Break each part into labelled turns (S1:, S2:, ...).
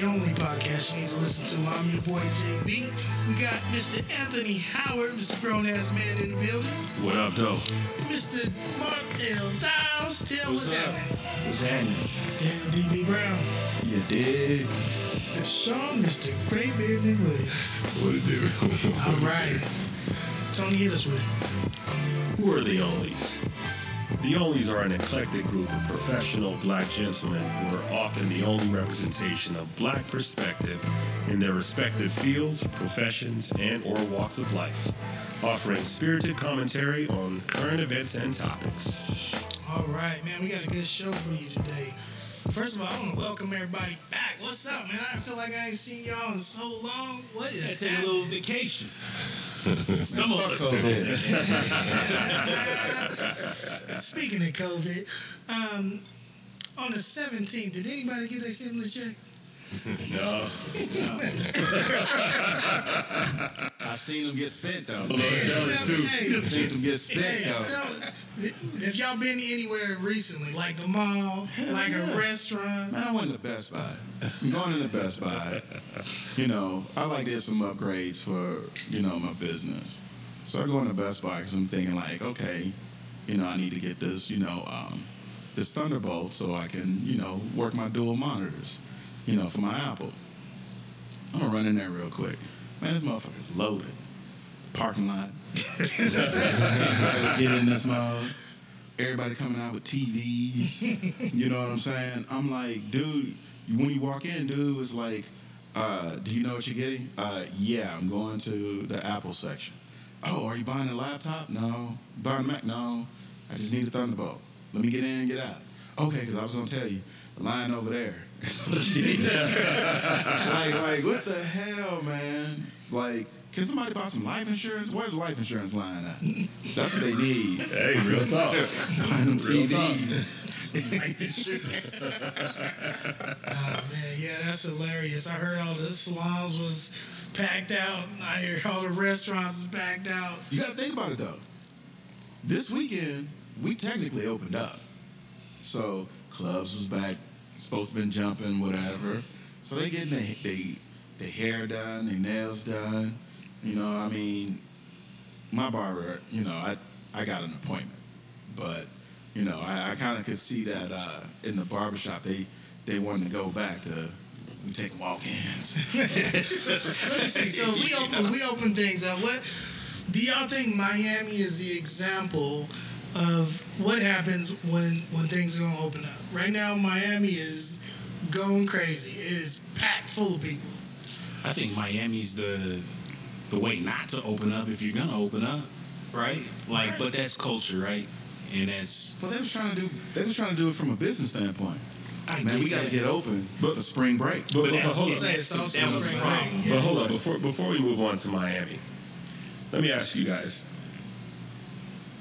S1: the only podcast you need to listen to. I'm your boy JB. We got Mr. Anthony Howard, Mr. Grown Ass Man in the building.
S2: What up, though?
S1: Mr. Martel Dials. Tell what's,
S2: What's up?
S1: happening.
S2: What's happening?
S1: Dan DB Brown.
S3: You did.
S1: And Sean, Mr. Great Baby Williams.
S2: What it do?
S1: All right. Tony, hit us with it.
S2: Who are the Onlys? The Onlys are an eclectic group of professional black gentlemen who are often the only representation of black perspective in their respective fields, professions, and or walks of life, offering spirited commentary on current events and topics.
S1: All right, man, we got a good show for you today. First of all, I want to welcome everybody back. What's up, man? I feel like I ain't seen y'all in so long. What is that?
S4: Take a little vacation. Some of us.
S3: COVID.
S1: Speaking of COVID, um, on the 17th, did anybody get their stimulus check?
S2: No.
S3: I seen them get spent though.
S1: Tell me, hey,
S3: Seen them get spent
S1: hey,
S3: though.
S1: tell, if y'all been anywhere recently, like the mall, like a restaurant,
S3: Man, I went to Best Buy. I'm going into Best Buy. You know, I like to get some upgrades for, you know, my business. So I go into Best Buy because I'm thinking like, okay, you know, I need to get this, you know, um, this Thunderbolt so I can, you know, work my dual monitors, you know, for my Apple. I'm gonna run in there real quick. Man, this motherfucker's loaded. Parking lot. Everybody get in this mode. Everybody coming out with TVs. You know what I'm saying? I'm like, dude, when you walk in, dude, it's like, uh, do you know what you're getting? Uh, yeah, I'm going to the Apple section. Oh, are you buying a laptop? No. Buying a Mac? No. I just need a Thunderbolt. Let me get in and get out. Okay, because I was gonna tell you, the line over there. like, like, what the hell, man? Like, can somebody buy some life insurance? Where's the life insurance line at? That's what they need.
S2: Hey, real talk.
S3: Buying them
S2: Real talk.
S3: CDs.
S1: Oh ah, man, yeah, that's hilarious. I heard all the salons was packed out. I hear all the restaurants is packed out.
S3: You gotta think about it though. This weekend, we technically opened up. So clubs was back, supposed to been jumping, whatever. So they getting their they, their hair done, their nails done. You know, I mean, my barber, you know, I I got an appointment. But, you know, I, I kinda could see that uh, in the barbershop they they wanted to go back to we take walk-ins.
S1: Let's see. So we open we open things up. What do y'all think Miami is the example of what happens when when things are gonna open up? Right now, Miami is going crazy. It is packed full of people.
S4: I think Miami's the the way not to open up if you're gonna open up, right? Like, but that's culture, right? And that's
S3: Well, they was trying to do. They was trying to do it from a business standpoint.
S4: I
S3: Man,
S4: get
S3: we got to
S4: that.
S3: get open
S2: But-
S3: for spring break.
S2: But,
S4: But
S2: but,
S4: that's,
S2: hold on.
S1: Say
S4: that's,
S1: it's
S4: that was the
S1: spring
S4: problem.
S1: break.
S2: But hold on, before before we move on to Miami, let me ask you guys: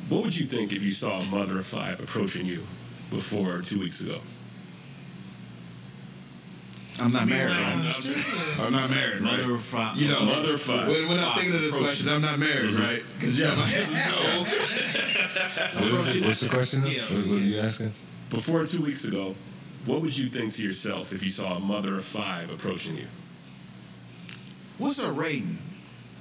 S2: What would you think if you saw a mother of five approaching you before two weeks ago?
S3: I'm not married.
S1: like on the
S3: Right? I'm not married. Right?
S4: Mother of five.
S3: You know,
S2: Mother of five.
S3: When, when I'm thinking of this question, I'm not married, mm-hmm. right? Because yeah, my answer's no.
S5: What is? What's the question?
S4: Yeah,
S5: what, what are you asking?
S2: Before two weeks ago, what would you think to yourself if you saw a mother of five approaching you?
S3: What's her rating?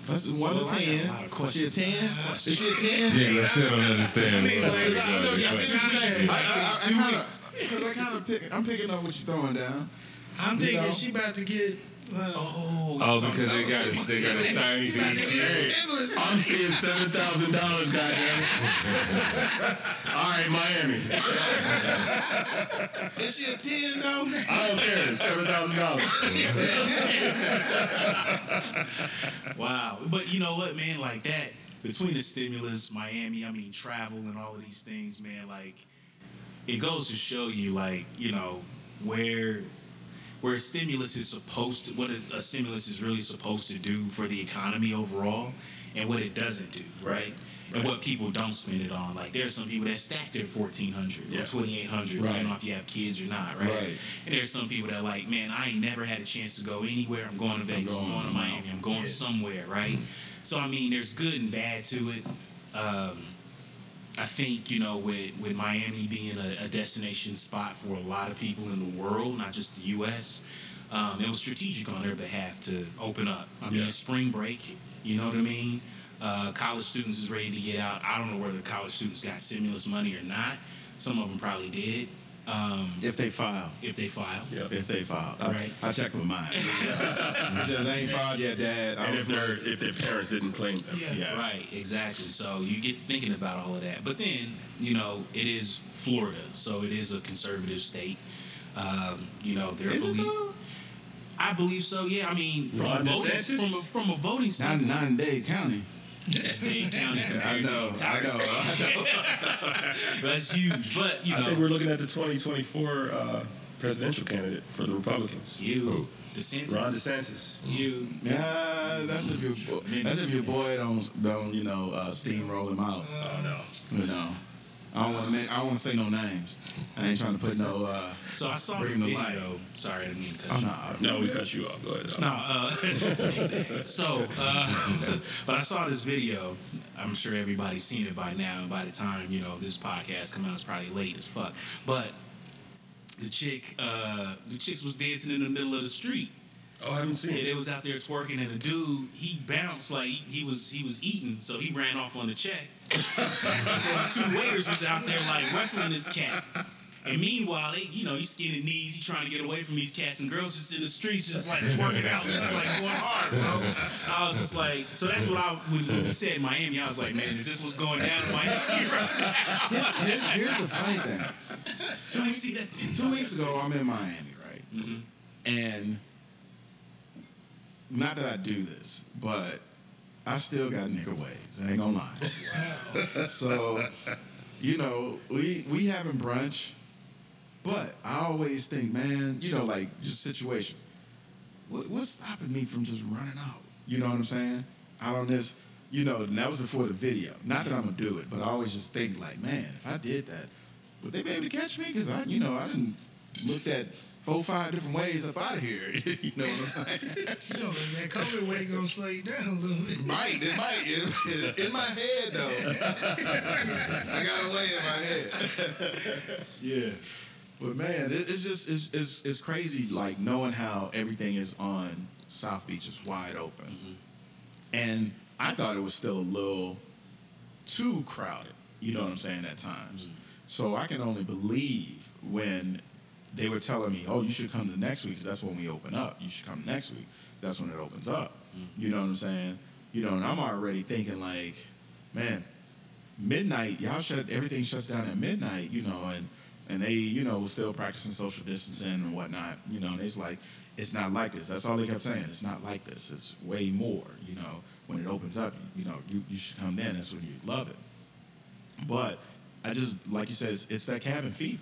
S3: That's one
S4: Well,
S3: to
S4: I
S3: ten.
S4: lot of
S3: Is she a ten?
S4: questions.
S3: Is she a ten?
S5: Yeah, but I still don't understand.
S1: I mean, like,
S3: Because I, I know y'all see what I'm saying. I, I, I, I kinda. Because I kind of pick, I'm picking up what you're throwing down.
S1: I'm
S3: You
S1: thinking
S3: know?
S1: she about to get.
S4: Oh,
S5: Oh, because they got a, they got a shiny
S1: she about to
S5: piece.
S1: get
S5: Hey,
S1: stimulus.
S2: I'm seeing seven thousand dollars, goddamn. All right, Miami.
S3: Is she a ten though?
S2: I don't care. Seven thousand dollars.
S4: Wow. But you know what, man? Like that, between the stimulus, Miami, I mean, travel and all of these things, man, like, it goes to show you, like, you know, where where stimulus is supposed to, what a, a stimulus is really supposed to do for the economy overall, and what it doesn't do, right? And what people don't spend it on. Like there's some people that stack their fourteen hundred
S2: Yeah.
S4: or twenty eight hundred,
S3: Right.
S4: depending on if you have kids or not, right?
S3: Right.
S4: And there's some people that are like, man, I ain't never had a chance to go anywhere. I'm going to Vegas. I'm
S3: going
S4: going, to. Miami. I'm going somewhere, right? So I mean, there's good and bad to it. Um, I think you know, with with Miami being a, a destination spot for a lot of people in the world, not just the U.S. Um, it was strategic on their behalf to open up. I mean,
S2: Yeah.
S4: it's spring break. You know what I mean? Uh, college students is ready to get out. I don't know whether college students got stimulus money or not. Some of them probably did. Um,
S3: If they file.
S4: if they file.
S2: Yeah.
S3: If they file. I,
S4: Right.
S3: I checked with mine. it says they ain't filed yet, Dad. I
S2: And if
S3: was
S2: their if their parents didn't claim them.
S1: Yeah.
S3: Yeah.
S4: Right, exactly. So you get to thinking about all of that. But then, you know, it is Florida, so it is a conservative state. Um, you know, they're
S3: Is it?
S4: I believe so. Yeah, I mean, from a voting from a, from a voting
S3: Not,
S4: standpoint,
S3: not in Dade County.
S4: That's Dade County
S3: I know. I know. I know.
S4: That's huge. But you know,
S2: I think we're looking at the 2024 uh, presidential candidate for the Republicans.
S4: you, DeSantis,
S2: Ron DeSantis.
S4: you,
S3: Yeah, that's if your boy, that's if your boy don't don't you know uh, steamroll him out.
S2: Oh no.
S3: You know, I don't want to I don't want to say no names. I ain't trying to put no. Uh,
S4: So I saw the video.
S3: light.
S4: Sorry, I didn't mean to cut
S3: oh
S4: you.
S3: no,
S2: No, we cut you off. Go ahead.
S4: No, uh, so, uh, but I saw this video. I'm sure everybody's seen it by now. And by the time you know this podcast comes out, it's probably late as fuck. But the chick, uh, the chicks was dancing in the middle of the street.
S2: Oh, I haven't seen
S4: And
S2: it.
S4: they was out there twerking, and the dude he bounced like he, he was he was eating, so he ran off on the check. so the two waiters was out there like wrestling this cat. And meanwhile, they, you know, he's skinning knees, he trying to get away from these cats and girls just in the streets, just like twerking out, just like going hard, bro. I was just like, so that's what I when he said Miami, I was like, man, is this what's going down in Miami right now?
S3: here's, here's the funny thing.
S4: Should I see that?
S3: Two weeks ago, I'm in Miami, right?
S4: Mm-hmm.
S3: And not that I do this, but I still got nigga ways. I ain't gonna lie. so, you know, we we having brunch, but I always think, man, you know, like just situations. What, what's stopping me from just running out? You know what I'm saying? Out on this, you know, and that was before the video. Not that I'm gonna do it, but I always just think like, man, if I did that, would they be able to catch me? Because I, you know, I didn't look at four, five different ways up out of here. you know what I'm saying?
S1: You know, that COVID weight gonna slow you down a little bit.
S3: might, it might. In, in my head, though. I got a way in my head.
S4: Yeah.
S3: But man, it, it's just it's, it's it's crazy like knowing how everything is on South Beach is wide open, mm-hmm. and I thought it was still a little too crowded. You know what I'm saying at times. Mm-hmm. So I can only believe when they were telling me, "Oh, you should come to next week 'cause that's when we open up. You should come next week. That's when it opens up." Mm-hmm. You know what I'm saying? You know, and I'm already thinking like, man, midnight, y'all shut everything shuts down at midnight, you know, and and they, you know, was still practicing social distancing and whatnot, you know, and it's like, it's not like this. That's all they kept saying. It's not like this. It's way more, you know. When it opens up, you know, you, you should come in. That's when you love it. But I just, like you said, it's, it's that cabin fever.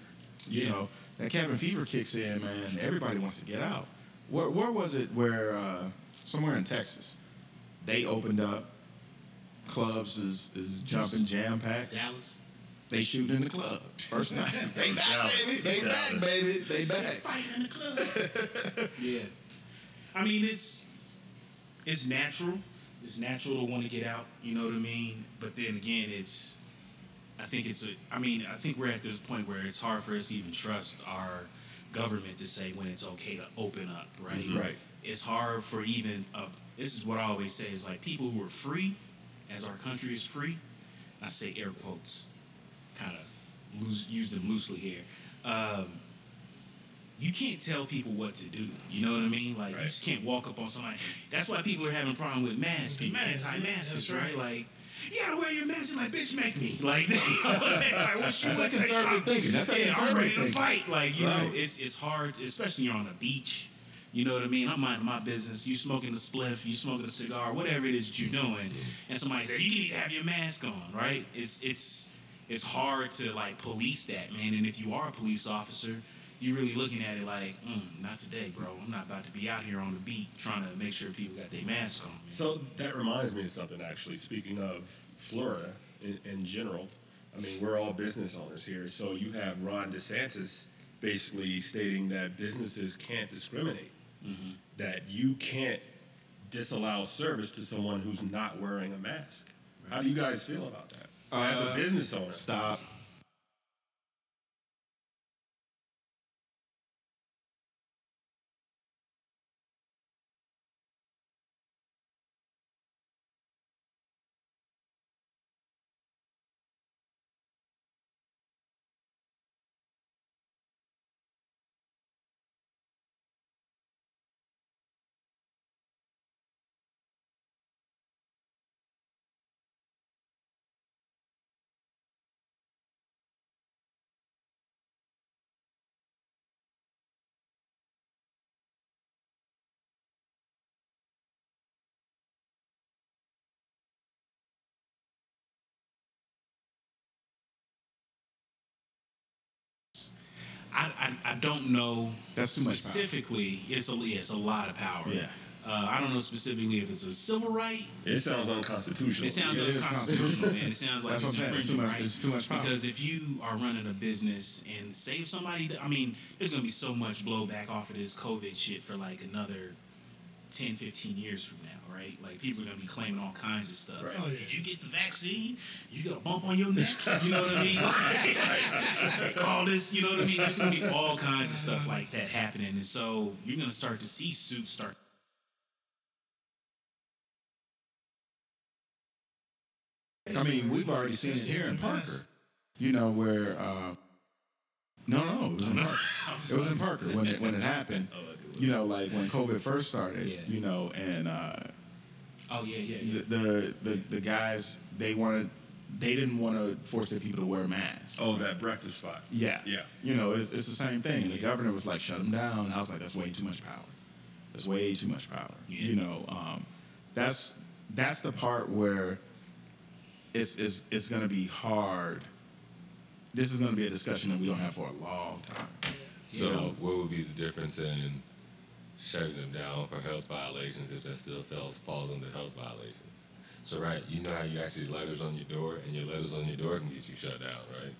S3: You
S4: Yeah.
S3: know, that cabin fever kicks in, man. Everybody wants to get out. Where, where was it where, uh, somewhere in Texas, they opened up, clubs is, is jumping jam packed.
S4: Dallas.
S3: They shooting in the club. First night. they back,
S2: Dallas.
S3: baby. They back, baby. They back.
S4: fighting in the club. yeah. I mean, it's it's natural. It's natural to want to get out. You know what I mean? But then again, it's. I think it's a. I mean, I think we're at this point where it's hard for us to even trust our government to say when it's okay to open up. Right.
S3: Right.
S4: It's hard for even. Uh, this is what I always say is like people who are free, as our country is free. I say air quotes, kind of use them loosely here. Um, you can't tell people what to do. You know what I mean? Like you just can't walk up on somebody. That's why people are having a problem with masks, people,
S1: Masks,
S4: anti-maskers, right?
S1: right.
S4: Like you gotta wear your mask. You're like, bitch, make me. Like, like what you
S3: That's
S4: would
S3: conservative thinking. That's that
S4: yeah, I'm
S3: conservative
S4: ready to
S3: thinking.
S4: fight. Like, you know, it's it's hard, especially you're on a beach. You know what I mean? I'm minding my business. You smoking a spliff, you smoking a cigar, whatever it is that you're doing, and somebody says you need to have your mask on, right? It's it's it's hard to like police that, man. And if you are a police officer, you're really looking at it like, mm, not today, bro. I'm not about to be out here on the beat trying to make sure people got their mask on. man.
S2: So that reminds me of something actually. Speaking of Florida in, in general, I mean, we're all business owners here. So you have Ron DeSantis basically stating that businesses can't discriminate, that you can't disallow service to someone who's not wearing a mask. How do you guys feel about that? As a
S3: Uh,
S2: business owner,
S3: Stop.
S4: I, I, I don't know
S3: That's too much power.
S4: specifically. It's a it's a lot of power.
S3: Yeah.
S4: Uh, I don't know specifically if it's a civil right.
S2: It sounds unconstitutional.
S4: It sounds
S3: It is
S4: unconstitutional, man. It sounds like
S3: That's what
S4: it's
S3: I'm saying. It's too
S4: infringing
S3: much-
S4: rights.
S3: it's too much power.
S4: Because if you are running a business and save somebody, I mean, there's gonna be so much blowback off of this COVID shit for like another 10, 15 years from now, right? Like people are gonna be claiming all kinds of stuff.
S2: Right.
S1: Oh, yeah.
S4: Did you get the vaccine? You got a bump on your neck? You know what I mean? Call this, you know what I mean? There's gonna be all kinds of stuff like that happening, and so you're gonna start to see suits start.
S3: I mean, we've already seen it here in Parker. You know where? Uh, no, no, it was in Parker. It was in Parker when it when it happened. You know, like when COVID first started.
S4: Yeah.
S3: You know, and uh,
S4: Oh yeah, yeah, yeah.
S3: the, the the the guys they wanted they didn't want to force the people to wear masks.
S2: Oh, that breakfast spot.
S3: Yeah.
S2: Yeah.
S3: You know, it's, it's the same thing. And the governor was like, shut them down. And I was like, that's way too much power. That's way too much power.
S4: Yeah.
S3: You know, um, that's that's the part where it's it's it's gonna be hard. This is gonna be a discussion that we don't have for a long time.
S5: So,
S3: know?
S5: what would be the difference in shutting them down for health violations if that still falls falls under health violations? So, right, you know how you actually letters on your door, and your letters on your door can get you shut down, right?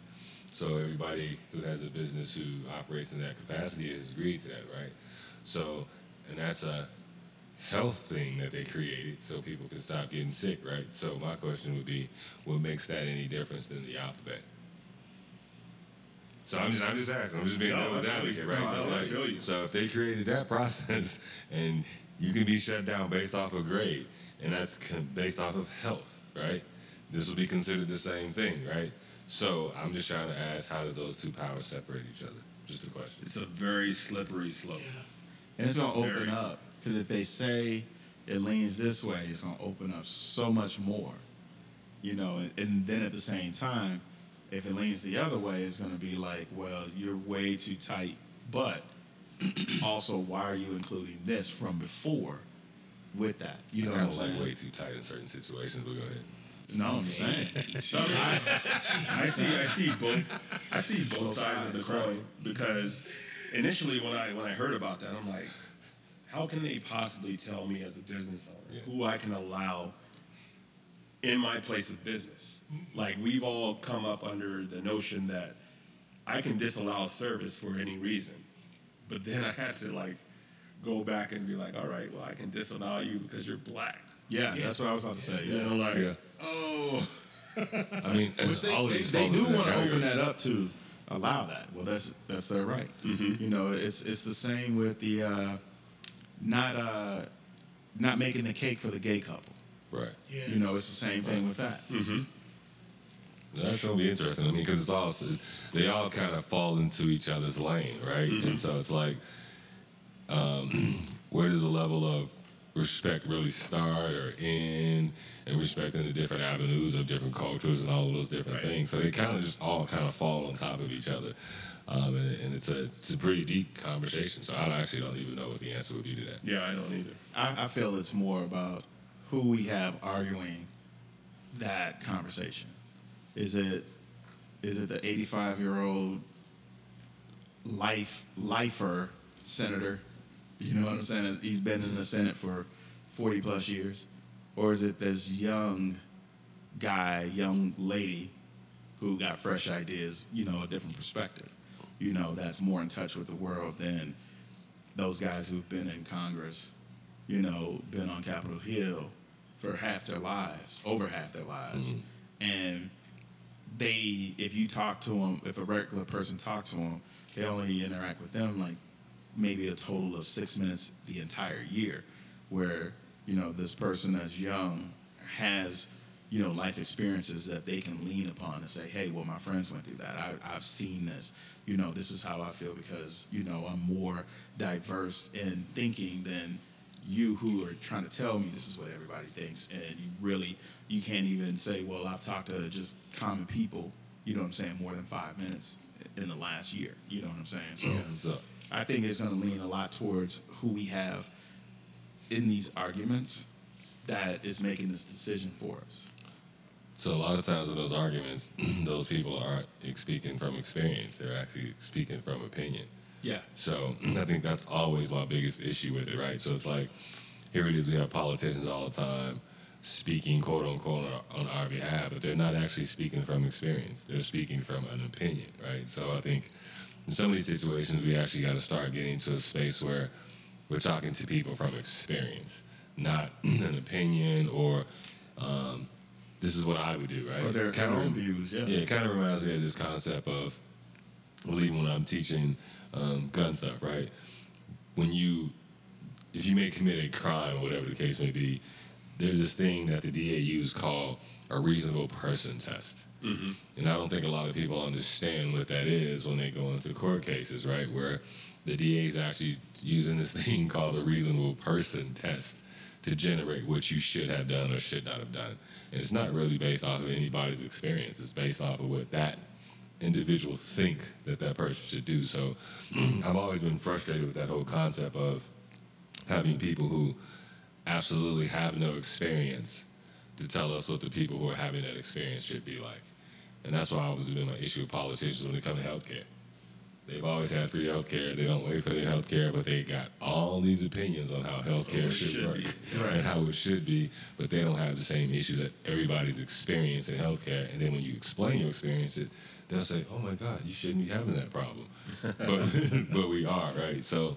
S5: So everybody who has a business who operates in that capacity has agreed to that, right? So, and that's a health thing that they created so people can stop getting sick, right? So my question would be, what makes that any difference than the alphabet? So I'm just, I'm just asking. I'm just being
S2: No,
S5: devil's
S2: I feel
S5: advocate, right?
S2: No,
S5: so,
S2: I
S5: like, so if they created that process and you can be shut down based off of grade, and that's con- based off of health, right? This would be considered the same thing, right? So I'm just trying to ask, how do those two powers separate each other? Just a question.
S2: It's a very slippery slope.
S3: And it's gonna open up because if they say it leans this way, it's gonna open up so much more. You know, and, and then at the same time, if it leans the other way, it's gonna be like, well, you're way too tight. But also, why are you including this from before with that? You know what
S5: kind
S3: I'm
S5: of like
S3: saying?
S5: way too tight in certain situations, but go ahead.
S3: No, I'm just saying.
S2: So I, I see I see both I see both sides of the coin because initially when I when I heard about that I'm like, how can they possibly tell me as a business owner
S5: Yeah.
S2: who I can allow in my place of business? Like we've all come up under the notion that I can disallow service for any reason. But then I had to like go back and be like, all right, well I can disallow you because you're black.
S3: Yeah, that's what I was about to say.
S2: And
S3: Yeah.
S2: I'm like,
S5: Yeah.
S2: oh
S5: I mean,
S3: Which they,
S5: all
S3: they,
S5: these
S3: they do want to open that up to allow that. Well, that's that's their right. You know, it's it's the same with the uh, not uh, not making the cake for the gay couple.
S5: Right.
S1: Yeah.
S3: You know, it's the same thing with that.
S5: That's gonna be interesting. I mean, because it's all they all kind of fall into each other's lane, right? And so it's like, um, where does the level of respect really start or end, and respecting the different avenues of different cultures and all of those different
S2: Right.
S5: things. So they kind of just all kind of fall on top of each other, um, and, and it's a it's a pretty deep conversation. So I actually don't even know what the answer would be to that.
S2: yeah, I don't either.
S3: I, I feel it's more about who we have arguing that conversation. Is it is it the 85 year old life lifer senator? You know what I'm saying? He's been in the Senate for 40 plus years, or is it this young guy, young lady who got fresh ideas? You know, a different perspective. You know, that's more in touch with the world than those guys who've been in Congress, you know, been on Capitol Hill for half their lives, over half their lives, mm-hmm. and they, if you talk to them, if a regular person talks to them, they only interact with them like maybe a total of six minutes the entire year, where you know this person that's young has you know life experiences that they can lean upon and say, hey, well, my friends went through that. I, I've seen this. You know, this is how I feel because you know I'm more diverse in thinking than you who are trying to tell me this is what everybody thinks and you really you can't even say well i've talked to just common people you know what i'm saying more than five minutes in the last year you know what i'm saying so
S5: So
S3: i think it's going to lean a lot towards who we have in these arguments that is making this decision for us
S5: So a lot of times in those arguments, those people aren't speaking from experience. They're actually speaking from opinion.
S4: Yeah.
S5: So I think that's always my biggest issue with it, right? So it's like, here it is, we have politicians all the time speaking quote unquote on our, on our behalf, but they're not actually speaking from experience. They're speaking from an opinion, right? So I think in some of these situations, we actually got to start getting to a space where we're talking to people from experience, not an opinion or um, this is what I would do, right?
S3: Or their, own
S5: rem-
S3: views, yeah.
S5: Yeah, it kind of reminds me of this concept of, well, even when I'm teaching um, gun stuff, right? When you, if you may commit a crime, or whatever the case may be, there's this thing that the DAUs call a reasonable person test. And I don't think a lot of people understand what that is when they go into court cases, right? Where the DA is actually using this thing called a reasonable person test to generate what you should have done or should not have done. And it's not really based off of anybody's experience. It's based off of what that individual think that that person should do. So I've always been frustrated with that whole concept of having people who absolutely have no experience to tell us what the people who are having that experience should be like. And that's why I always been an issue with politicians when it comes to healthcare. They've always had free healthcare. They don't wait for their healthcare, but they got all these opinions on how healthcare oh,
S2: it
S5: should,
S2: should
S5: work
S2: be.
S5: and how it should be, but they don't have the same issue that everybody's experienced in healthcare. And then when you explain your experience, it, they'll say, "Oh my God, you shouldn't be having that problem," but but we are right. So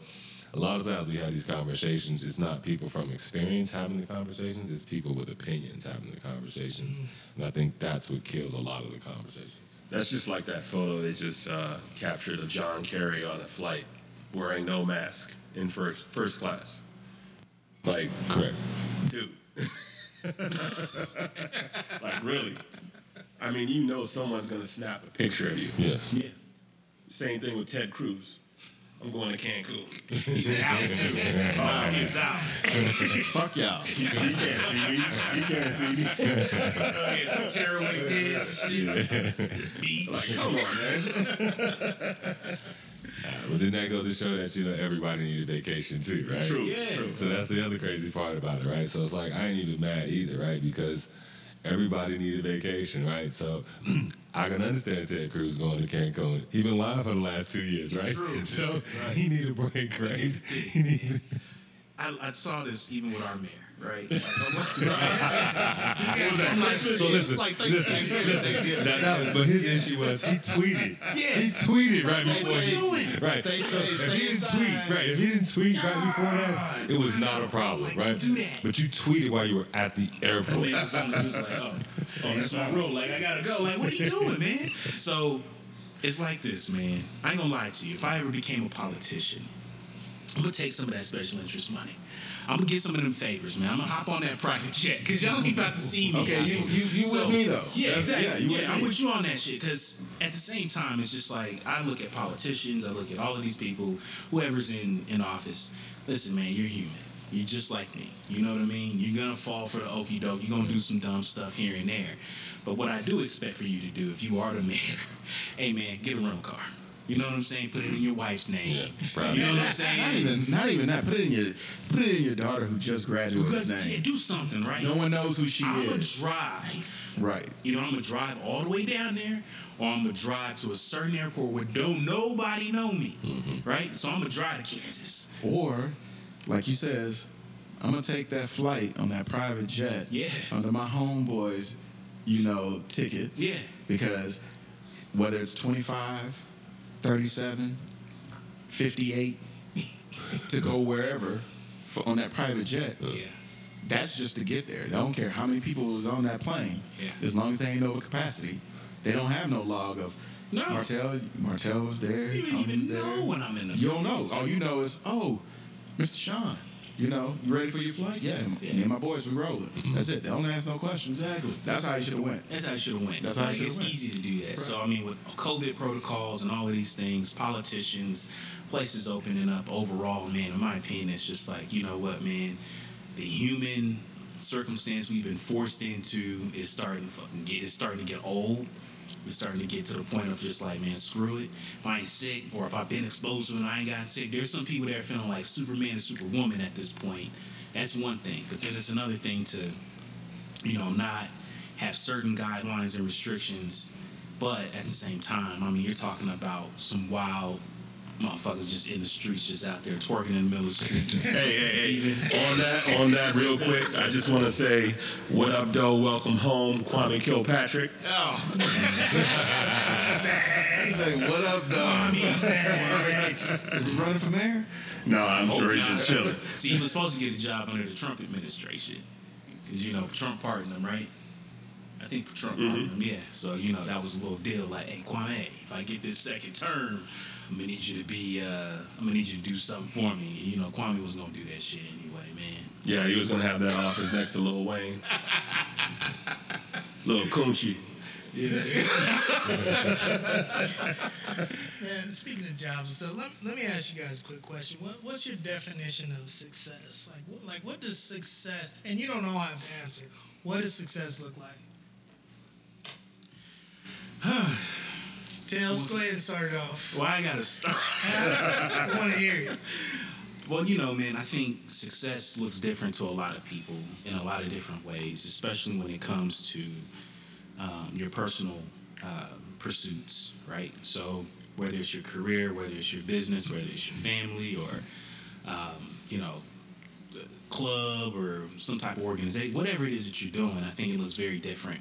S5: a lot of times we have these conversations. It's not people from experience having the conversations. It's people with opinions having the conversations, and I think that's what kills a lot of the conversations.
S2: That's just like that photo they just uh, captured of John Kerry on a flight wearing no mask in first first class. Like,
S5: Correct.
S2: dude. like, really? I mean, you know someone's gonna snap a picture of you.
S5: Yes.
S4: Yeah.
S2: Same thing with Ted Cruz. I'm going to Cancun.
S4: He's out too. Oh, he's out.
S3: Fuck y'all.
S2: You can't see me. You can't see me.
S4: Yeah, some tearaway kids and shit. Just beat.
S2: Like, come on, man.
S5: But then that goes to show that you know everybody needs a vacation too, right?
S2: True.
S4: Yeah.
S2: True.
S5: So that's the other crazy part about it, right? So it's like I ain't even mad either, right? Because everybody needed vacation, right? So I can understand Ted Cruz going to Cancun. He been lying for the last two years, right?
S4: True.
S5: So he needed a break, right? He
S4: I, I saw this even with our mayor, right? Like,
S5: so listen,
S4: like 30
S5: listen,
S4: seconds.
S5: listen. That- that- but his issue was he tweeted.
S4: Yeah.
S5: He tweeted right
S3: Stay
S5: before he right.
S3: Stay
S5: So
S3: safe.
S5: if
S3: Stay
S5: he didn't
S3: inside.
S5: tweet, right? If he didn't tweet right before that, it was not a problem,
S4: Like,
S5: right? But you tweeted while you were at the airport.
S4: They was just like, oh, oh, that's my rule. Like, I gotta go. Like, what are you doing, man? So, it's like this, man. I ain't gonna lie to you. If I ever became a politician, I'm gonna take some of that special interest money. I'm gonna get some of them favors, man. I'm gonna hop on that private jet because y'all ain't about to see me.
S3: Okay, you- you- you with me, though.
S4: Yeah,
S3: That's-
S4: exactly.
S3: yeah,
S4: Yeah, I'm with you on that shit because at the same time, it's just like I look at politicians, I look at all of these people, whoever's in in office. Listen, man, you're human. You're just like me. You know what I mean? You're gonna fall for the okey doke. You're gonna do some dumb stuff here and there. But what I do expect for you to do, if you are the mayor, hey man, get a rental car. You know what I'm saying? Put it in your wife's name.
S5: Yeah,
S4: you know what I'm saying?
S3: Not
S4: saying?
S3: even, not even that. Put it in your, put it in your daughter who just graduated.
S4: Because,
S3: name.
S4: yeah, do something, right?
S3: No one knows who she
S4: I'm gonna
S3: is.
S4: drive.
S3: Right.
S4: You know, I'm gonna drive all the way down there, or I'm gonna drive to a certain airport where don't nobody know me, mm-hmm. right? So I'm gonna drive to Kansas.
S3: Or, like you says, I'm gonna take that flight on that private jet.
S4: Yeah.
S3: Under my homeboy's, you know, ticket.
S4: Yeah.
S3: Because whether it's 25, 37, 58, to go wherever for, on that private jet.
S4: Yeah.
S3: That's just to get there. I don't care how many people was on that plane.
S4: Yeah.
S3: As long as they ain't over capacity. They don't have no log of
S4: No.
S3: Martell Martell was there,
S4: You don't even
S3: there.
S4: know when I'm in the
S3: You don't know. All you know is, oh, Mr. Sean, you know, you ready for your flight? Yeah,
S4: Yeah.
S3: me and my boys, we rolling. Mm-hmm. That's it. They don't ask no questions.
S4: Exactly.
S3: That's how you should have went.
S4: That's how it should have went.
S3: That's how
S4: like,
S3: shoulda
S4: it's
S3: went.
S4: easy to do that. So I mean, with COVID protocols and all of these things, politicians, places opening up overall, man. In my opinion, it's just like you know what, man. The human circumstance we've been forced into is starting to fucking get. It's starting to get old. It's starting to get to the point of just like, man, screw it. If I ain't sick, or if I've been exposed to it and I ain't gotten sick, there's some people that are feeling like Superman and Superwoman at this point. That's one thing. But then it's another thing to you know, not have certain guidelines and restrictions, but at the same time, I mean, you're talking about some wild motherfuckers just in the streets, just out there twerking in the middle of the street.
S2: Hey, hey, hey! On that, on that, real quick, I just want to say, what up, doe? Welcome home, Kwame Kilpatrick.
S4: oh,
S3: He say, "What up, doe? Is he running for mayor?
S2: No, I'm sure he's just
S4: not.
S2: chilling.
S4: See, he was supposed to get a job under the Trump administration. Because, you know, Trump pardoned him, right? I think Trump pardoned mm-hmm. him, yeah. So, you know, that was a little deal like, hey, Kwame, if I get this second term, I'm going to need you to be, uh, I'm going to need you to do something for me. You know, Kwame was going to do that shit anyway, man.
S2: Yeah, he was gonna have that office next to Lil Wayne. Lil Coochie. Yeah.
S1: Man, speaking of jobs and stuff, let, let me ask you guys a quick question. What, what's your definition of success? Like, what, like, what does success? And you don't all have to answer. What does success look like? Tails, go ahead and start it off.
S4: Well, I got to start.
S1: I want to hear it.
S4: Well, you know, man, I think success looks different to a lot of people in a lot of different ways, especially when it comes to um, your personal uh, pursuits, right? So, whether it's your career, whether it's your business, whether it's your family, or, um, you know, club or some type of organization, whatever it is that you're doing, I think it looks very different.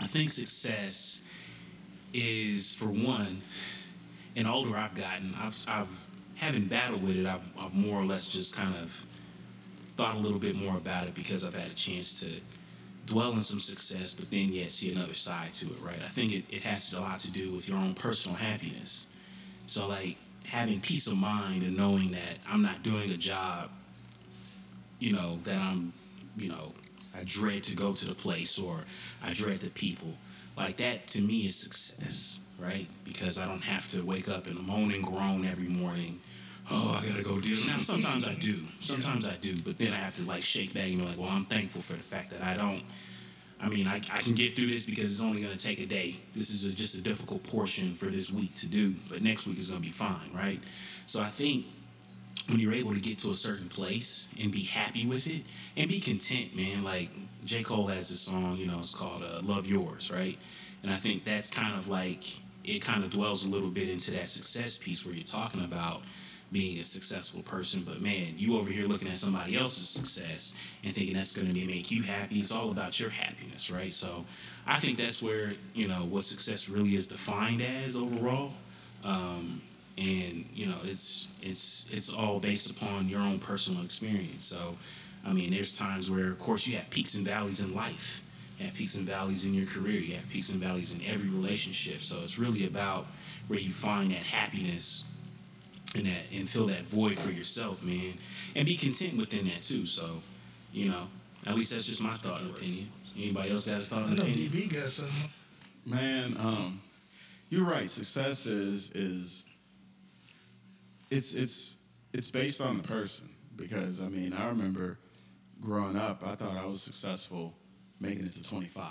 S4: I think success is, for one, and older I've gotten, I've, I've having battled with it, I've, I've more or less just kind of thought a little bit more about it because I've had a chance to dwell in some success, but then yet see another side to it, right? I think it, it has a lot to do with your own personal happiness. So, like, having peace of mind and knowing that I'm not doing a job, you know, that I'm, you know, I dread to go to the place or I dread the people. Like, that to me is success, right? Because I don't have to wake up and moan and groan every morning. Oh, I gotta go deal. Now, sometimes I do. Sometimes I do. But then I have to like shake back and be like, well, I'm thankful for the fact that I don't. I mean, I, I can get through this because it's only gonna take a day. This is a, just a difficult portion for this week to do, but next week is gonna be fine, right? So I think when you're able to get to a certain place and be happy with it and be content, man. Like J. Cole has this song, you know, it's called uh, Love Yours, right? And I think that's kind of like, it kind of dwells a little bit into that success piece where you're talking about being a successful person. But man, you over here looking at somebody else's success and thinking that's going to make you happy. It's all about your happiness, right? So I think that's where, you know, what success really is defined as overall. Um, and you know it's it's it's all based upon your own personal experience. So i mean there's times where of course you have peaks and valleys in life. You have peaks and valleys in your career. You have peaks and valleys in every relationship. So it's really about where you find that happiness and that and fill that void for yourself man and be content within that too. So you know at least that's just my thought and opinion. Anybody else got a thought
S1: I
S4: and
S1: know
S4: opinion?
S1: DB got something.
S3: Man, um, you're right. Success is is it's it's it's based on the person because I mean I remember growing up I thought I was successful making it to 25,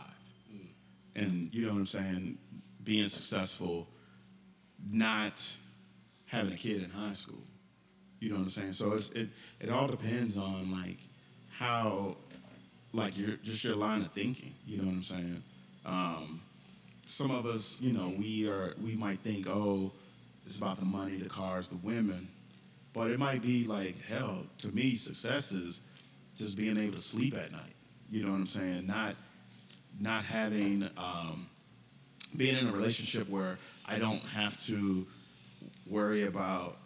S3: and you know what I'm saying, being successful, not having a kid in high school. You know what I'm saying? So it's, it it all depends on like how like your just your line of thinking. You know what I'm saying? Um, some of us, you know, we are we might think, oh, it's about the money, the cars, the women, but it might be like hell. To me, success is just being able to sleep at night. You know what I'm saying? Not not having um, being in a relationship where I don't have to worry about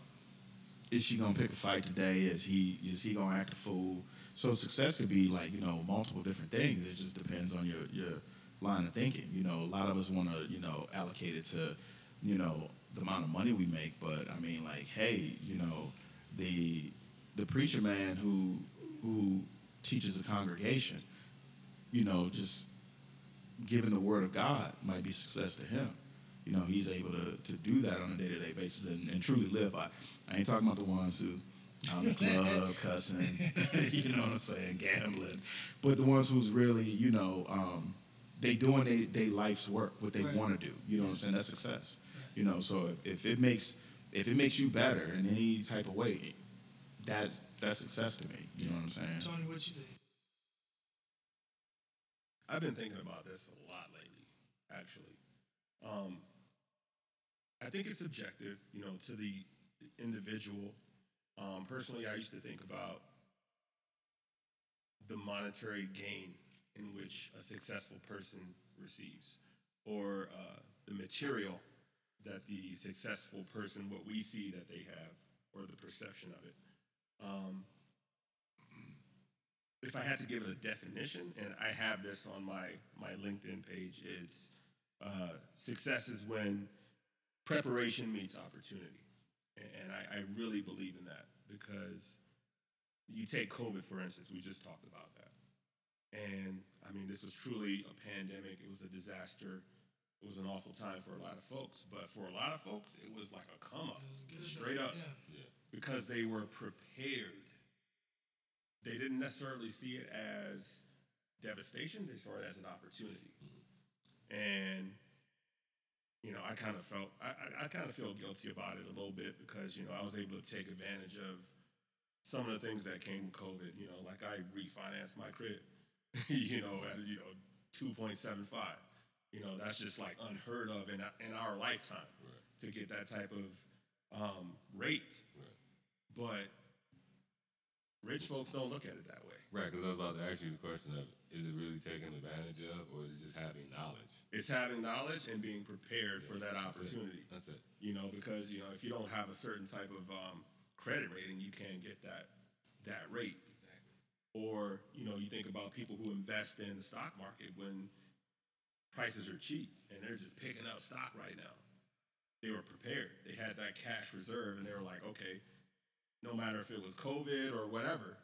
S3: is she gonna pick a fight today? Is he is he gonna act a fool? So success could be like you know multiple different things. It just depends on your your line of thinking. You know, a lot of us want to you know allocate it to you know the amount of money we make, but I mean like hey you know the the preacher man who who teaches a congregation, you know just giving the word of God might be success to him. You know, he's able to, to do that on a day to day basis and, and truly live by. I ain't talking about the ones who out in the club cussing, you know what I'm saying, gambling, but the ones who's really, you know, um, they doing they, they life's work, what they
S1: Right.
S3: want to do. You know what I'm saying? That's success. You know, so if, if it makes if it makes you better in any type of way, that that's success to me. You know what I'm saying?
S1: Tony, what you think?
S2: I've been thinking about this a lot lately, actually. Um, I think it's subjective, you know, to the individual. Um, personally, I used to think about the monetary gain in which a successful person receives, or uh, the material that the successful person, what we see that they have, or the perception of it. Um, if I had to give it a definition, and I have this on my my LinkedIn page, it's uh, success is when preparation meets opportunity, and, and I, I really believe in that because you take COVID for instance. We just talked about that, and I mean this was truly a pandemic. It was a disaster. It was an awful time for a lot of folks, but for a lot of folks, it was like a come up, straight up,
S1: yeah.
S2: because they were prepared they didn't necessarily see it as devastation. They saw it as an opportunity. Mm-hmm. And you know, I kind of felt I, I, I kind of feel guilty about it a little bit because you know I was able to take advantage of some of the things that came with COVID. You know, like I refinanced my crib. you know, at you know two point seven five. You know, that's just like unheard of in in our lifetime
S5: Right.
S2: to get that type of um, rate.
S5: Right.
S2: But rich folks don't look at it that way.
S5: Right, because I was about to ask you the question of is it really taking advantage of, or is it just having knowledge?
S2: It's having knowledge and being prepared for that
S5: That's it.
S2: opportunity.
S5: That's it.
S2: You know, because you know if you don't have a certain type of um, credit rating, you can't get that that rate. Exactly. Or you know, you think about people who invest in the stock market when prices are cheap and they're just picking up stock right now. They were prepared. They had that cash reserve, and they were like, okay, no matter if it was COVID or whatever,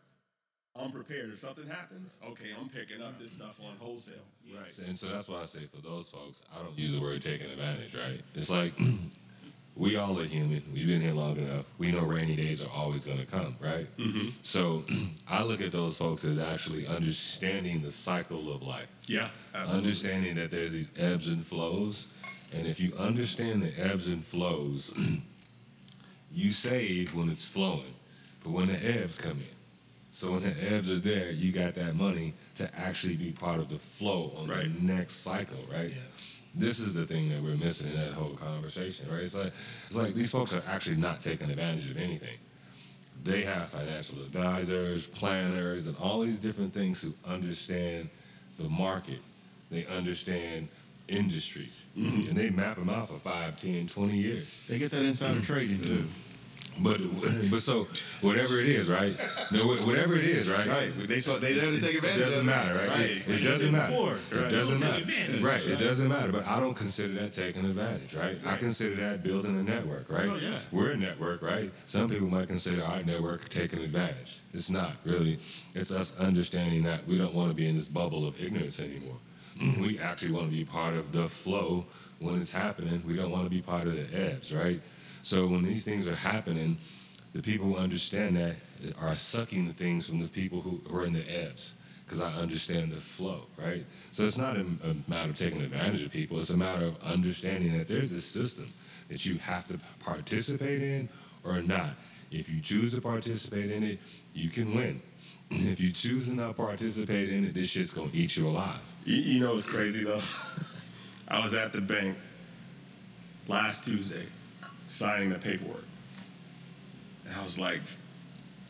S2: I'm prepared. If something happens, okay, I'm picking up this stuff on wholesale.
S3: Right.
S5: And so that's why I say for those folks, I don't use the word taking advantage, right? It's like we all are human. We've been here long enough. We know rainy days are always going to come, right? Mm-hmm. So I look at those folks as actually understanding the cycle of life.
S2: Yeah, absolutely.
S5: Understanding that there's these ebbs and flows. And if you understand the ebbs and flows, you save when it's flowing, but when the ebbs come in. So when the ebbs are there, you got that money to actually be part of the flow on
S2: Right.
S5: the next cycle, right?
S1: Yeah.
S5: This is the thing that we're missing in that whole conversation, right? It's like it's like these folks are actually not taking advantage of anything. They have financial advisors, planners, and all these different things who understand the market. They understand industries. Mm-hmm. And they map them out for 5, 10, 20 years.
S3: They get that insider trading too. Mm-hmm.
S5: But but so whatever it is, right? Whatever it is, right?
S3: Right. They so they there to take
S5: It
S3: advantage.
S5: doesn't
S3: of
S5: matter, right?
S3: Right.
S5: It, it doesn't matter.
S4: before,
S5: It doesn't
S4: Don't
S5: matter.
S4: advantage.
S5: Right. It doesn't matter. But I don't consider that taking advantage, right? I consider that building a network, right?
S3: Oh, yeah.
S5: We're a network, right? Some people might consider our network taking advantage. It's not really. It's us understanding that we don't want to be in this bubble of ignorance anymore. we actually want to be part of the flow when it's happening. We don't want to be part of the ebbs, right? So when these things are happening, the people who understand that are sucking the things from the people who are in the ebbs because I understand the flow, right? So it's not a, a matter of taking advantage of people. It's a matter of understanding that there's this system that you have to participate in or not. If you choose to participate in it, you can win. If you choose to not participate in it, this shit's gonna eat you alive.
S2: You, you know what's crazy though? I was at the bank last Tuesday signing the paperwork. And I was like,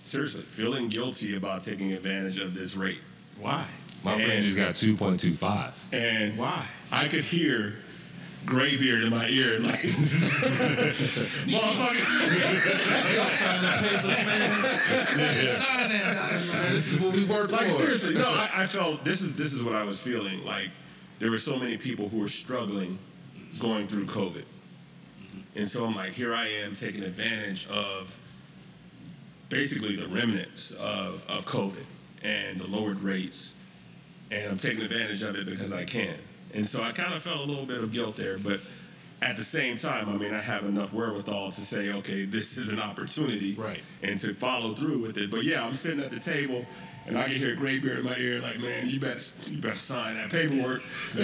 S2: seriously, feeling guilty about taking advantage of this rate.
S3: Why?
S5: My friend just got 2.25.
S2: And
S3: Why?
S2: I could hear graybeard in my ear, like, motherfucker.
S3: Y'all sign that papers, man.
S1: Sign that document.
S3: This is what we work
S2: Like
S3: for.
S2: seriously, no, I, I felt this is this is what I was feeling. Like there were so many people who were struggling going through COVID, and so I'm like, here I am taking advantage of basically the remnants of, of COVID and the lowered rates, and I'm taking advantage of it because I can. And so I kind of felt a little bit of guilt there, but at the same time, I mean, I have enough wherewithal to say, okay, this is an opportunity,
S3: Right.
S2: and to follow through with it. But yeah, I'm sitting at the table, and I can hear gray beard in my ear, like, man, you better, you better sign that paperwork.
S1: no,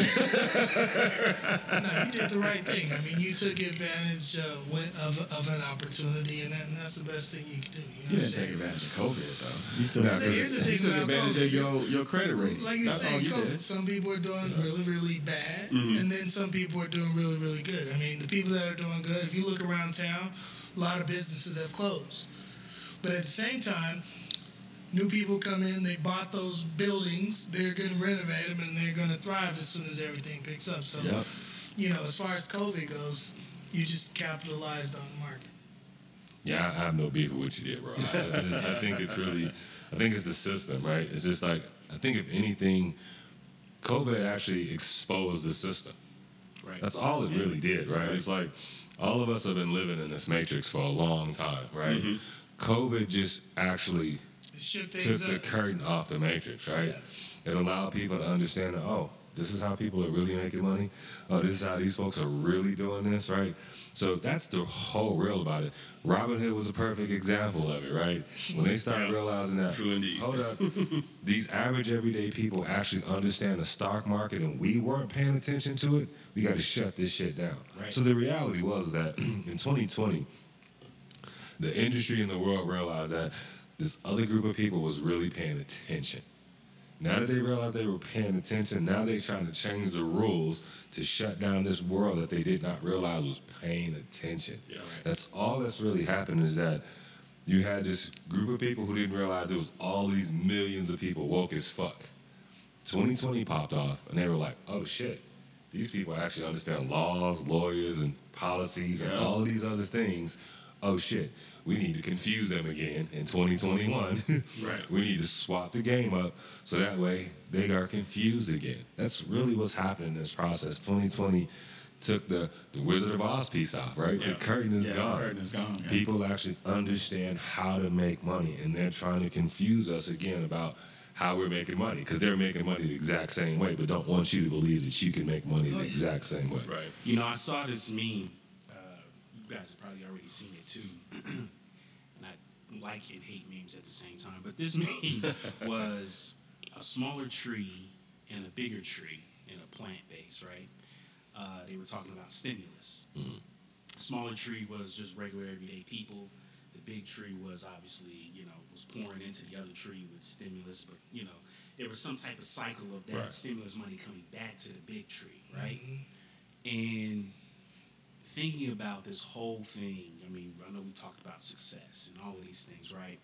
S1: you did the right thing. I mean, you took advantage uh, of, of an opportunity, and, that, and that's the best thing you could do. You, know
S3: You didn't take advantage of COVID though. You took,
S2: Nah,
S1: So here's the
S3: you
S1: thing
S3: took
S1: about
S3: advantage
S1: COVID.
S3: of your, your credit rate.
S1: Like you
S3: That's all
S1: said,
S3: you
S1: COVID.
S3: did.
S1: Some people are doing really, really bad,
S2: Mm-hmm.
S1: and then some people are doing really, really good. I mean, the people that are doing good, if you look around town, a lot of businesses have closed. But at the same time, new people come in, they bought those buildings, they're going to renovate them, and they're going to thrive as soon as everything picks up. So,
S3: Yep.
S1: you know, as far as COVID goes, you just capitalized on the market.
S5: Yeah, I I have no beef with what you did, bro. I, I think it's really, I think it's the system, right? It's just like, I think if anything, COVID actually exposed the system.
S4: Right.
S5: That's all it really did, right? It's like all of us have been living in this matrix for a long time, right? Mm-hmm. COVID just actually
S1: It shook
S5: took
S1: things
S5: the curtain off the matrix, right? It allowed people to understand that, oh, this is how people are really making money. Oh, this is how these folks are really doing this, right? So that's the whole real about it. Robinhood was a perfect example of it, right? When they started
S2: Yeah.
S5: realizing that,
S2: True indeed.
S5: hold up, these average everyday people actually understand the stock market and we weren't paying attention to it, we got to shut this shit down.
S4: Right.
S5: So the reality was that in 2020, the industry and the world realized that this other group of people was really paying attention. Now that they realized they were paying attention, now they're trying to change the rules to shut down this world that they did not realize was paying attention.
S2: Yeah.
S5: That's all that's really happened is that you had this group of people who didn't realize there was all these millions of people woke as fuck. 2020 popped off, and they were like, "Oh shit, these people actually understand laws, lawyers, and policies, and all these other things. Oh shit, we need to confuse them again in 2021.
S2: Right.
S5: we need to swap the game up so that way they are confused again. That's really what's happening in this process. 2020 took the, the Wizard of Oz piece off, right?
S2: Yeah.
S5: The curtain is
S3: Yeah, the
S5: gone.
S3: curtain is gone, yeah.
S5: People actually understand how to make money, and they're trying to confuse us again about how we're making money because they're making money the exact same way, but don't want you to believe that you can make money the exact same way.
S2: Right.
S4: You know, I saw this meme. Uh, you guys have probably already seen it too. and like and hate memes at the same time. But this meme was a smaller tree and a bigger tree in a plant base, right? Uh, they were talking about stimulus. Smaller tree was just regular everyday people. The big tree was obviously, you know, was pouring into the other tree with stimulus, but you know, there was some type of cycle of that
S5: Right.
S4: stimulus money coming back to the big tree, right? And thinking about this whole thing, I mean, I know we talked about success and all of these things, right?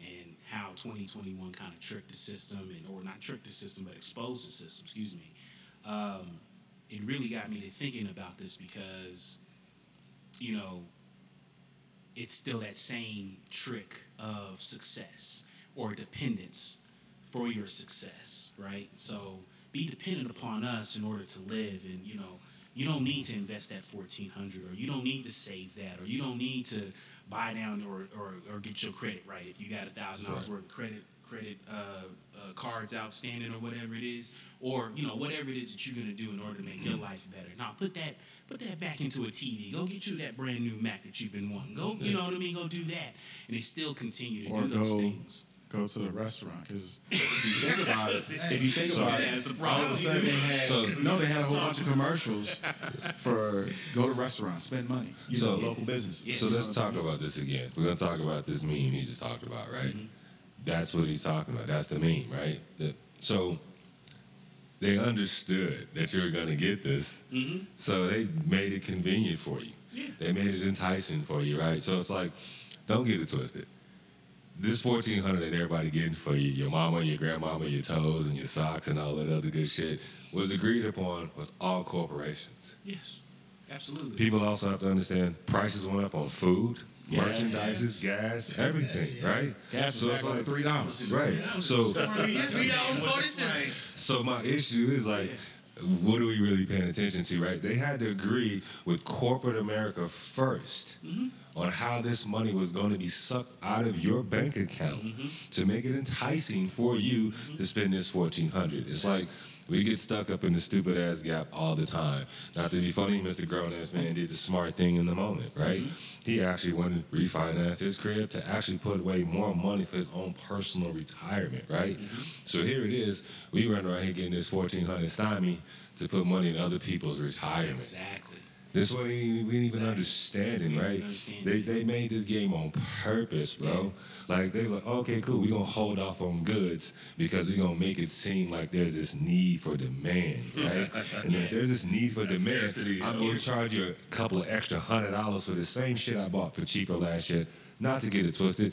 S4: And how 2021 kind of tricked the system, and or not tricked the system, but exposed the system. Excuse me. Um, it really got me to thinking about this because, you know, it's still that same trick of success or dependence for your success, right? So be dependent upon us in order to live, and you know, you don't need to invest that fourteen hundred, or you don't need to save that, or you don't need to buy down or or, or get your credit right if you got a thousand dollars worth of credit credit uh, uh, cards outstanding or whatever it is, or you know whatever it is that you're gonna do in order to make your life better. Now put that put that back into a TV. Go get you that brand new Mac that you've been wanting. Go, you know what I mean? Go do that, and they still continue to
S3: or
S4: do those things.
S3: Go to the restaurant because if you think about it, if you think
S5: So-
S3: about
S4: Yeah,
S3: it,
S4: it's a
S3: all
S4: problem.
S3: of a sudden they had
S5: So-
S3: no, they had a whole bunch of commercials for go to restaurants, spend money, you
S5: So-
S3: know, local businesses.
S5: So let's talk about this again. We're gonna talk about this meme he just talked about, right? Mm-hmm. That's what he's talking about. That's the meme, right? The- so they understood that you were gonna get this, mm-hmm. so they made it convenient for you.
S4: Yeah.
S5: They made it enticing for you, right? So it's like, don't get it twisted. This fourteen hundred that everybody getting for you, your mama, your grandmama, your toes, and your socks, and all that other good shit, was agreed upon with all corporations.
S4: Yes, absolutely.
S5: People also have to understand prices went up on food,
S3: Yes.
S5: merchandise, gas, everything, right?
S3: Gas
S5: so it's
S3: over
S5: like,
S3: three dollars.
S5: right. So,
S1: Three dollars forty cents.
S5: so my issue is like, what are we really paying attention to, right? They had to agree with corporate America 1st on how this money was going to be sucked out of your bank mm-hmm. account mm-hmm. to make it enticing for you mm-hmm. to spend this fourteen hundred. It's like We get stuck up in the stupid ass gap all the time. Not to be funny, Mr. Grown Ass Man did the smart thing in the moment, right? He actually went to refinance his crib to actually put away more money for his own personal retirement, right? So here it is. We run around here getting this 1400 stimmy to put money in other people's retirement.
S4: Exactly.
S5: This one we, ain't even
S4: Exactly.
S5: understanding,
S4: We
S5: right?
S4: understanding.
S5: They they made this game on purpose, bro. Like they were like, okay, cool, we gonna hold off on goods because we gonna make it seem like there's this need for demand, right? and if there's this need for
S2: That's
S5: demand,
S2: scarcity,
S5: I'm gonna charge you a couple of extra hundred dollars for the same shit I bought for cheaper last year. Not to get it twisted,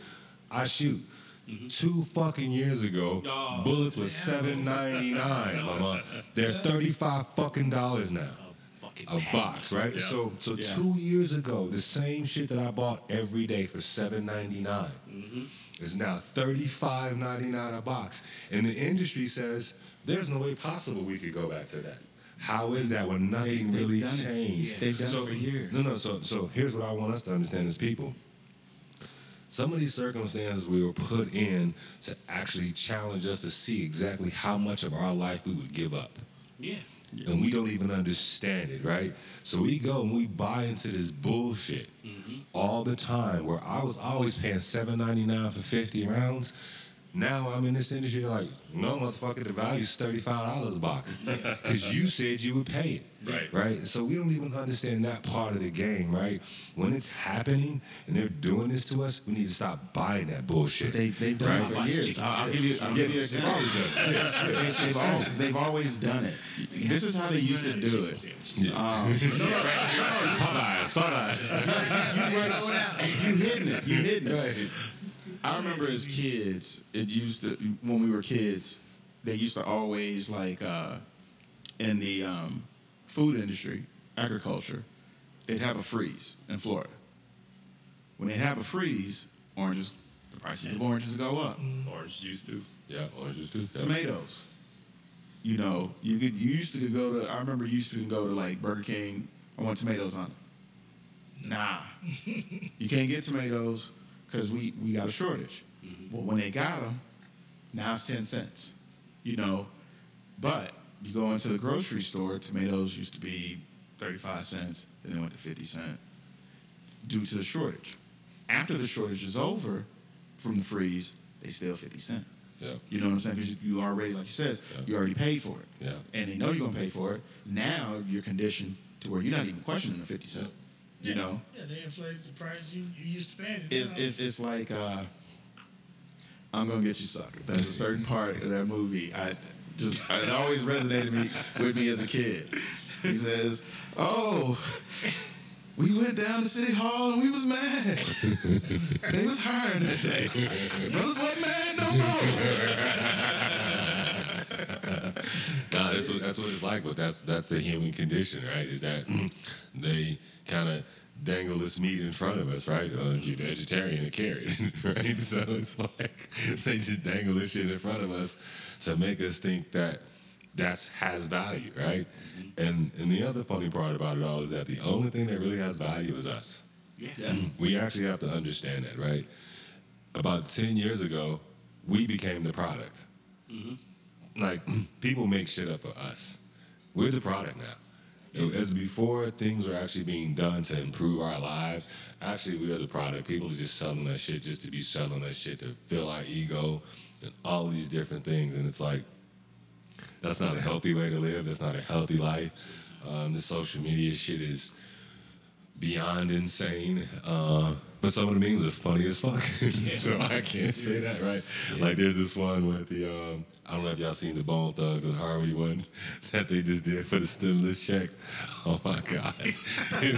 S5: I shoot. Mm-hmm. Two fucking years ago,
S4: Oh,
S5: bullets was seven ninety nine, mama. They're thirty five fucking dollars now oh,
S4: Fucking
S5: a
S4: package.
S5: box, right?
S2: Yeah.
S5: So so
S3: Yeah.
S5: two years ago, the same shit that I bought every day for seven mm-hmm. is now thirty five ninety nine a box, and the industry says there's no way possible we could go back to that. How is that when nothing
S3: They-
S5: really
S3: done it.
S5: changed?
S3: They've done it for years.
S5: No, no. So so here's what I want us to understand as people. Some of these circumstances we were put in to actually challenge us to see exactly how much of our life we would give up
S4: Yeah.
S5: And we don't even understand it, right? So we go and we buy into this bullshit mm-hmm. all the time. Where I was always paying seven ninety nine for fifty rounds. Now I'm in this industry like, no, motherfucker, the value's thirty five dollars a box because you said you would pay it.
S2: Right.
S5: Right. So we don't even understand that part of the game, right? When it's happening and they're doing this to us, we need to stop buying that bullshit.
S3: They, they've done
S5: right?
S3: it for years. I'll, I'll give you, I'll give you an example.
S5: always done it. Yeah, yeah.
S3: They- They've, al- they've always done it. This is how they used to do it. Um,
S5: Popeyes, Popeyes.
S1: Sold out.
S3: you hitting it. You hitting it.
S5: Right.
S3: I remember as kids, it used to when we were kids, they used to always like uh, in the um, food industry, agriculture, they'd have a freeze in Florida. When they have a freeze, oranges, the prices of oranges go up.
S2: Orange juice too.
S5: Yeah, oranges too. Yeah.
S3: Tomatoes. You know, you could you used to go to. I remember you used to go to like Burger King. I want tomatoes on it. Nah, you can't get tomatoes because we we got a shortage. Mm-hmm. Well, when they got them, now it's ten cents. You know, but you go into the grocery store, tomatoes used to be thirty five cents. Then they went to fifty cent due to the shortage. After the shortage is over from the freeze, they still fifty cent.
S5: Yeah.
S3: You know what I'm saying? Because you, already, like you says,
S5: Yeah.
S3: you already paid for it.
S5: Yeah.
S3: And they know you're gonna pay for it. Now you're conditioned to where you're not even questioning the fifty cent. You
S1: Yeah.
S3: know,
S1: Yeah, they inflated the price you, you used to pay.
S3: it's it's it's like uh, I'm gonna get you sucker. There's a certain part of that movie I just it always resonated me with me as a kid. He says, "Oh." We went down to City Hall and we was mad. they was hiring that day. Brothers wasn't mad no more.
S5: Nah, that's what, that's what it's like, but that's that's the human condition, right? Is that they kind of dangle this meat in front of us, right? Uh, if you're vegetarian, a carrot, right? So it's like they just dangle this shit in front of us to make us think that that's has value, right? And and the other funny part about it all is that the only thing that really has value is us.
S4: Yeah.
S5: We actually have to understand that, right? About 10 years ago, we became the product. Like, people make shit up for us. We're the product now. As before, things were actually being done to improve our lives. Actually, we are the product. People are just selling us shit just to be selling us shit to fill our ego and all these different things. And it's like, that's not a healthy way to live. That's not a healthy life. Um, the social media shit is beyond insane. Uh, but some of the memes are funny as fuck. so I can't say that, right? Like there's this one with the um, I don't know if y'all seen the Bone Thugs-n-Harmony one that they just did for the stimulus check. Oh my god.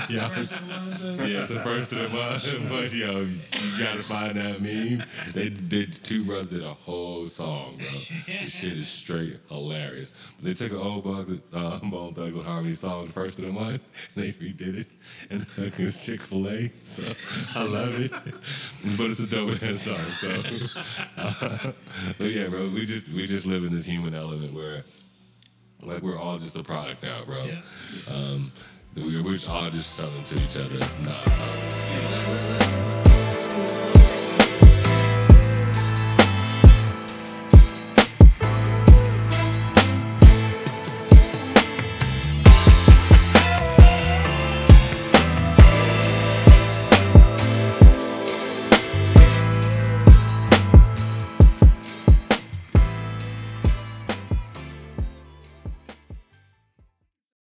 S5: Y'all-
S1: First of the month, uh,
S5: yeah, it's the first of the month, but yo, you gotta find that meme. They did two brothers did a whole song, bro. This shit is straight hilarious. They took an old Bugs, uh, Bone Thugs-n-Harmony song, the first of the month, and they redid it, and it's Chick Fil A. So I love it, but it's a dope ass song. So, but yeah, bro, we just we just live in this human element where, like, we're all just a product now, bro.
S1: Yeah.
S5: Um, we- we're just all just selling to each other nonstop.